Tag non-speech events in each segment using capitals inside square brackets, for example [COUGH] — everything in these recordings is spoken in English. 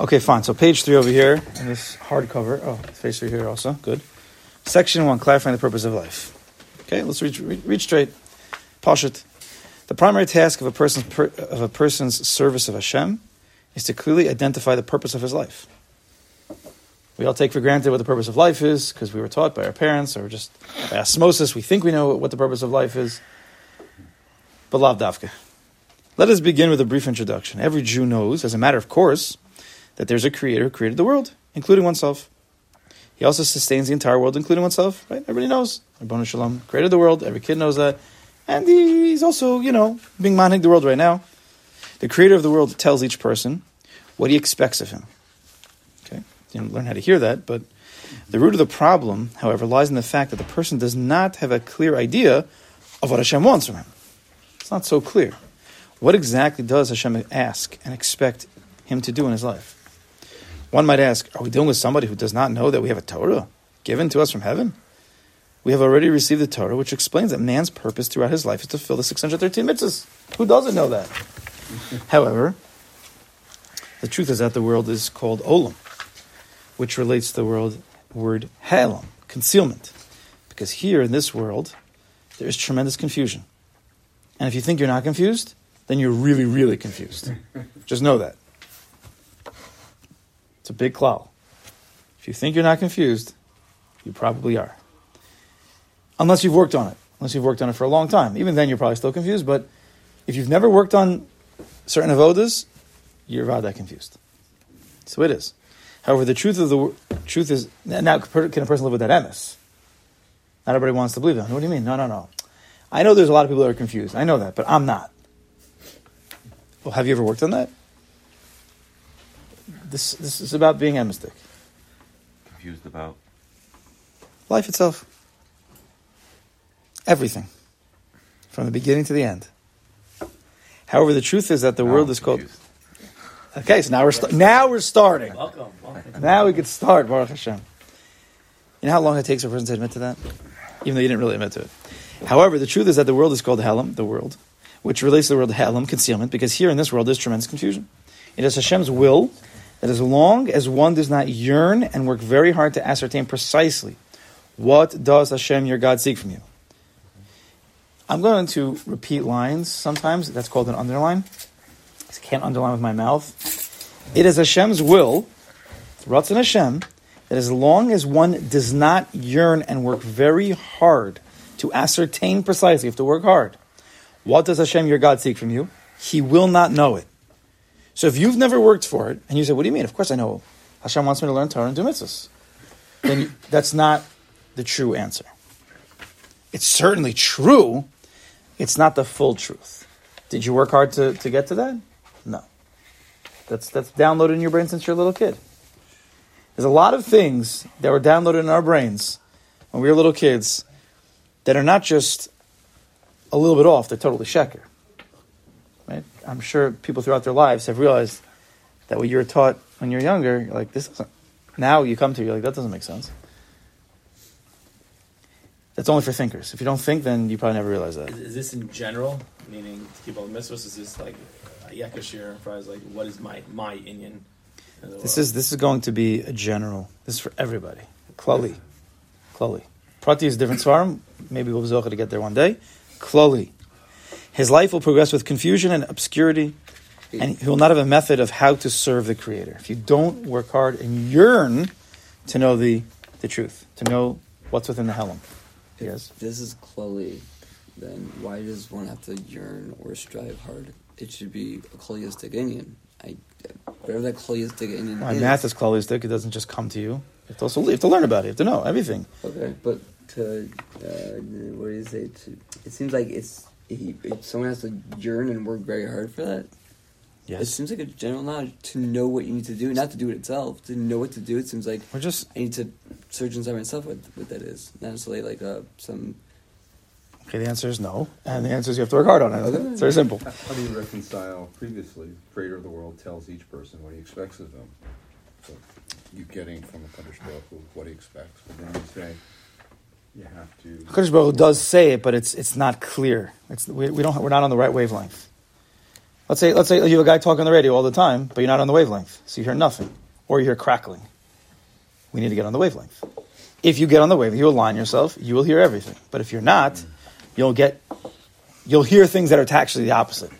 Okay, fine. So page three over here in this hardcover. Oh, page three here also. Good. Section one, clarifying the purpose of life. Okay, let's read, read, read straight. Pashit. The primary task of a person's per, of a person's service of Hashem is to clearly identify the purpose of his life. We all take for granted what the purpose of life is because we were taught by our parents or just by osmosis. We think we know what the purpose of life is. But lav davka. Let us begin with a brief introduction. Every Jew knows, as a matter of course, that there's a creator who created the world, including oneself. He also sustains the entire world, including oneself, right? Everybody knows. Ribono Shel Olam created the world. Every kid knows that. And he's also, you know, being manning the world right now. The creator of the world tells each person what he expects of him. Okay? You didn't learn how to hear that, but the root of the problem, however, lies in the fact that the person does not have a clear idea of what Hashem wants from him. It's not so clear. What exactly does Hashem ask and expect him to do in his life? One might ask, are we dealing with somebody who does not know that we have a Torah given to us from heaven? We have already received the Torah, which explains that man's purpose throughout his life is to fill the 613 mitzvahs. Who doesn't know that? [LAUGHS] However, the truth is that the world is called Olam, which relates to the world word Halam, concealment. Because here in this world, there is tremendous confusion. And if you think you're not confused, then you're really, really confused. [LAUGHS] Just know that. It's a big cloud. If you think you're not confused, you probably are. Unless you've worked on it. Unless you've worked on it for a long time. Even then, you're probably still confused. But if you've never worked on certain avodas, you're about that confused. So it is. However, the truth of the truth is now can a person live with that emes? Not everybody wants to believe that. What do you mean? No, no, no. I know there's a lot of people that are confused. I know that, but I'm not. Well, have you ever worked on that? This this is about being emistic. Confused about life itself. Everything. From the beginning to the end. However, the truth is that the Now world I'm is called. Okay, so now we're sta- now we're starting. Welcome. welcome. Now we could start Baruch Hashem. You know how long it takes for a person to admit to that, even though you didn't really admit to it. However, the truth is that the world is called Helam, the world, which relates to the word Helam, concealment, because here in this world there's tremendous confusion. It is Hashem's will that as long as one does not yearn and work very hard to ascertain precisely what does Hashem your God seek from you. I'm going to repeat lines sometimes. That's called an underline. I can't underline with my mouth. It is Hashem's will, Ratzon Hashem, that as long as one does not yearn and work very hard to ascertain precisely, you have to work hard. What does Hashem your God seek from you? He will not know it. So if you've never worked for it, and you say, "What do you mean?" Of course I know. Hashem wants me to learn Torah and do mitzvahs. Then that's not the true answer. It's certainly true. It's not the full truth. Did you work hard to, to get to that? No. That's that's downloaded in your brain since you're a little kid. There's a lot of things that were downloaded in our brains when we were little kids that are not just a little bit off, they're totally sheker. I'm sure people throughout their lives have realized that what you were taught when you're younger, you're like, this doesn't. Now you come to, you're like, that doesn't make sense. That's only for thinkers. If you don't think, then you probably never realize that. Is, is this in general, meaning to keep all the mitzvahs? Is this like Yekashir as like what is my my inyan? This is this is going to be a general. This is for everybody. Klali, klali. Prati is different svarim. Maybe we'll be to get there one day. Klali. His life will progress with confusion and obscurity, and he will not have a method of how to serve the Creator. If you don't work hard and yearn to know the the truth, to know what's within the Helam. Yes. This is Chloe, then why does one have to yearn or strive hard? It should be a Chloeistic inyan. I, whatever that Chloeistic inyan My is. math is klalistic. It doesn't just come to you. You have to also you have to learn about it. You have to know everything. Okay, but to uh, what do you say? To it seems like it's he, if someone has to yearn and work very hard for that. It seems like a general knowledge to know what you need to do, not to do it itself. To know what to do, it seems like We're just I need to search inside myself what what that is. Not necessarily like uh, some. okay. The answer is no, and the answer is you have to work hard on it. Okay. It's very simple. How how do you reconcile previously, creator of the world tells each person what he expects of them? So you getting from the Kadosh Baruch Hu what he expects, but then you say you have to. Baruch does say it, but it's it's not clear. It's we, we don't we're not on the right wavelength. Let's say, let's say you have a guy talking on the radio all the time, but you're not on the wavelength, so you hear nothing, or you hear crackling. We need to get on the wavelength. If you get on the wavelength, you align yourself, you will hear everything. But if you're not, you'll get, you'll hear things that are actually the opposite.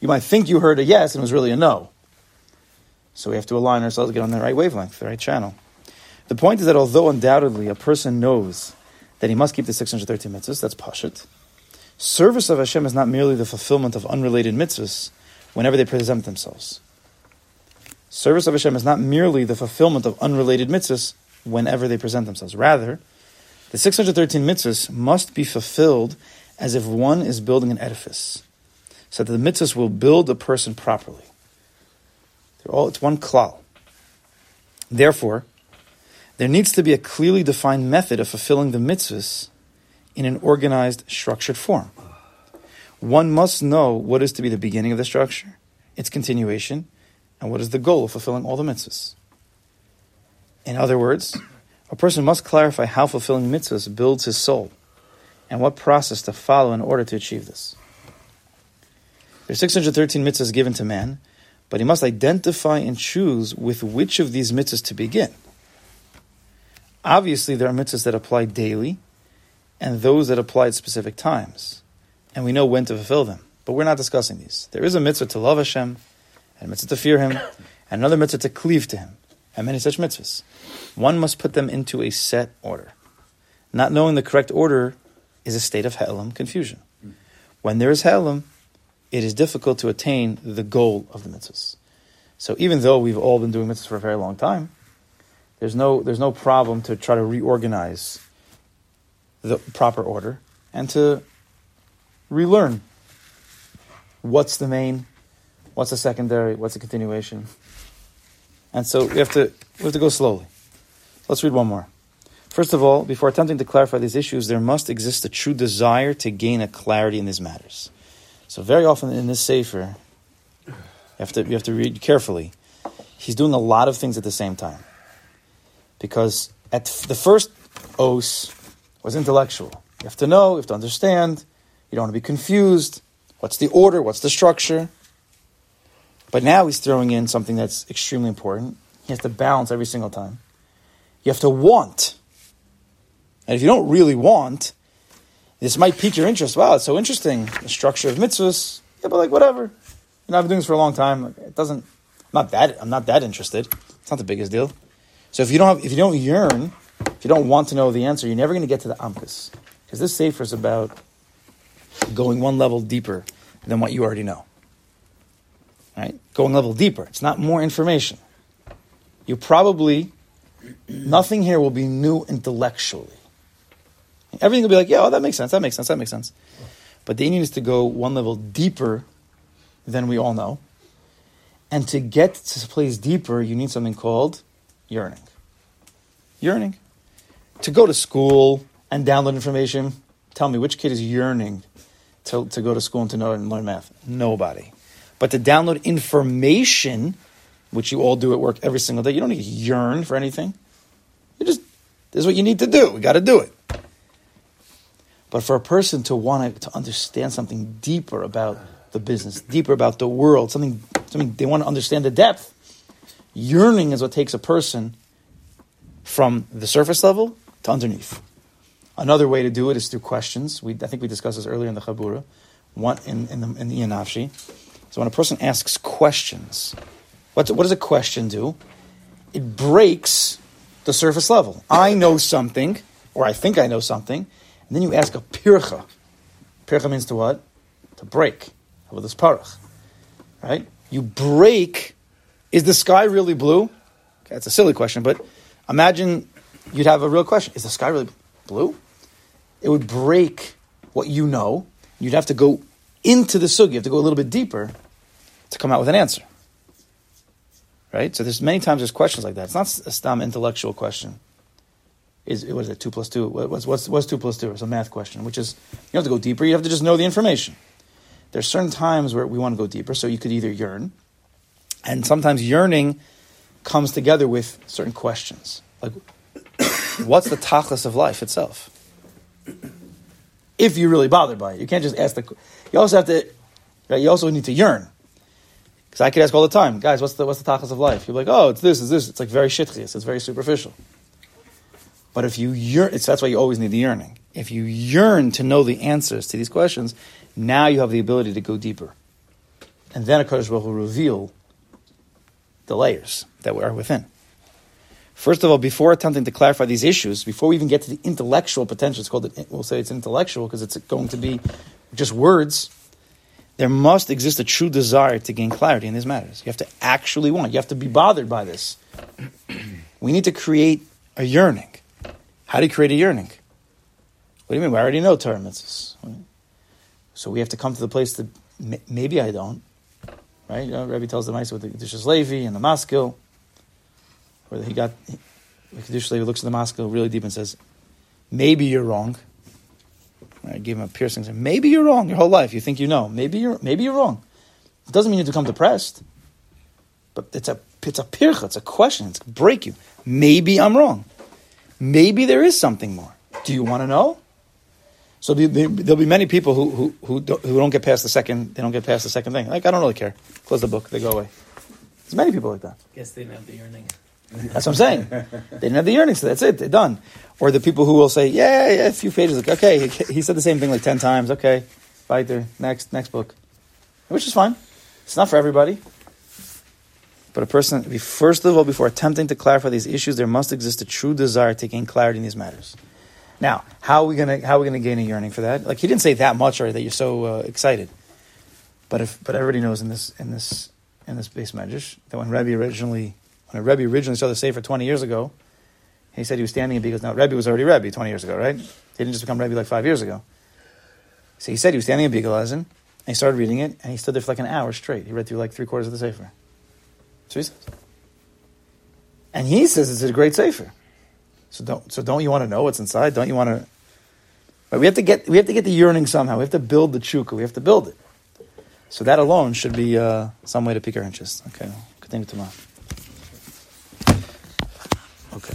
You might think you heard a yes and it was really a no. So we have to align ourselves to get on the right wavelength, the right channel. The point is that although undoubtedly a person knows that he must keep the 613 mitzvahs, that's pashut, service of Hashem is not merely the fulfillment of unrelated mitzvahs whenever they present themselves. Service of Hashem is not merely the fulfillment of unrelated mitzvahs whenever they present themselves. Rather, the 613 mitzvahs must be fulfilled as if one is building an edifice, so that the mitzvahs will build a person properly. They're all, it's one klal. Therefore, there needs to be a clearly defined method of fulfilling the mitzvahs in an organized, structured form. One must know what is to be the beginning of the structure, its continuation, and what is the goal of fulfilling all the mitzvahs. In other words, a person must clarify how fulfilling mitzvahs builds his soul and what process to follow in order to achieve this. There are 613 mitzvahs given to man, but he must identify and choose with which of these mitzvahs to begin. Obviously, there are mitzvahs that apply daily and those that apply at specific times, and we know when to fulfill them. But we're not discussing these. There is a mitzvah to love Hashem, and a mitzvah to fear Him, [COUGHS] and another mitzvah to cleave to Him, and many such mitzvahs. One must put them into a set order. Not knowing the correct order is a state of he'elam, confusion. When there is he'elam, it is difficult to attain the goal of the mitzvahs. So even though we've all been doing mitzvahs for a very long time, there's no, there's no problem to try to reorganize the proper order and to relearn what's the main, what's the secondary, what's the continuation. And so we have to, we have to go slowly. Let's read one more. First of all, before attempting to clarify these issues, there must exist a true desire to gain a clarity in these matters. So very often in this sefer, you have to you have to read carefully. He's doing a lot of things at the same time, because at the first os was intellectual. You have to know, you have to understand. You don't want to be confused. What's the order? What's the structure? But now he's throwing in something that's extremely important. He has to balance every single time. You have to want. And if you don't really want, this might pique your interest. Wow, it's so interesting. The structure of mitzvahs. Yeah, but like whatever. You know, I've been doing this for a long time. It doesn't. I'm not that. I'm not that interested. It's not the biggest deal. So if you don't have, if you don't yearn, if you don't want to know the answer, you're never going to get to the amkus. Because this sefer is about going one level deeper than what you already know. Right? Going level deeper. It's not more information. You probably nothing here will be new intellectually. Everything will be like, yeah, oh, that makes sense, that makes sense, that makes sense. But the inyan is to go one level deeper than we all know. And to get to a place deeper, you need something called yearning. Yearning. To go to school and download information, tell me which kid is yearning to, to go to school and to know and learn math? Nobody. But to download information, which you all do at work every single day, you don't need to yearn for anything. You just, this is what you need to do. We got to do it. But for a person to want to understand something deeper about the business, deeper about the world, something, something they want to understand the depth, yearning is what takes a person from the surface level to underneath. Another way to do it is through questions. We, I think we discussed this earlier in the Chabura, one in, in the, in the Yanafshi. So when a person asks questions, what, does a question do? It breaks the surface level. I know something, or I think I know something, and then you ask a pircha. Pircha means to what? To break. How about this parach? Right? You break. Is the sky really blue? Okay, that's a silly question, but imagine you'd have a real question. Is the sky really blue? It would break what you know. You'd have to go into the sugi. You have to go a little bit deeper to come out with an answer. Right? So there's many times there's questions like that. It's not a stam intellectual question. Is what is it? Two plus two? What's what's what's two plus two? It's a math question, which is you don't have to go deeper. You have to just know the information. There's certain times where we want to go deeper, so you could either yearn, and sometimes yearning comes together with certain questions, like [COUGHS] what's the tachlis of life itself? If you're really bothered by it, you can't just ask the. You also have to. Right, you also need to yearn. Because I could ask all the time, guys, what's the what's the tachlis of life? You're like, oh, it's this, it's this. It's like very shitchias. It's very superficial. But if you yearn, that's why you always need the yearning. If you yearn to know the answers to these questions, now you have the ability to go deeper. And then a Baruch will reveal the layers that we are within. First of all, before attempting to clarify these issues, before we even get to the intellectual potential, it's called, we'll say it's intellectual because it's going to be just words. There must exist a true desire to gain clarity in these matters. You have to actually want. You have to be bothered by this. [CLEARS THROAT] We need to create a yearning. How do you create a yearning? What do you mean? We already know Torah mitzvahs. So we have to come to the place that maybe I don't. Right? You know, tells the mice with the Kedushas Levi and the Maskil, where he got, the Kedushas Levi looks at the Maskil really deep and says, maybe you're wrong. I gave him a piercing. Maybe you're wrong your whole life. You think you know. Maybe you're maybe you're wrong. It doesn't mean you to become depressed. But it's a it's a pircha. It's a question. It's break you. Maybe I'm wrong. Maybe there is something more. Do you want to know? So there'll be many people who who who don't, who don't get past the second. They don't get past the second thing. Like I don't really care. Close the book. They go away. There's many people like that. Guess they didn't have the yearning. That's what I'm saying. They didn't have the yearning, so that's it. They're done. Or the people who will say, yeah, yeah, a few pages. Like, okay, he said the same thing like ten times. Okay, right there. Next, next book, which is fine. It's not for everybody. But a person, first of all, before attempting to clarify these issues, there must exist a true desire to gain clarity in these matters. Now, how are we gonna how are we gonna gain a yearning for that? Like he didn't say that much, or that you're so uh, excited. But if but everybody knows in this in this in this beis medrash that when Rebbe originally when Rebbe originally saw the Sefer 20 years ago, he said he was standing and because now Rebbe was already Rebbe 20 years ago, right? He didn't just become Rebbe like five years ago. So he said he was standing in Biegeleisen, and he started reading it, and he stood there for like an hour straight. He read through like three quarters of the Sefer. So he says. And he says it's a great Sefer. So don't, so don't you want to know what's inside? Don't you want to? We have to get, we have to get the yearning somehow. We have to build the chukka. We have to build it. So that alone should be uh, some way to pique our interest. Okay, continue tomorrow. Okay.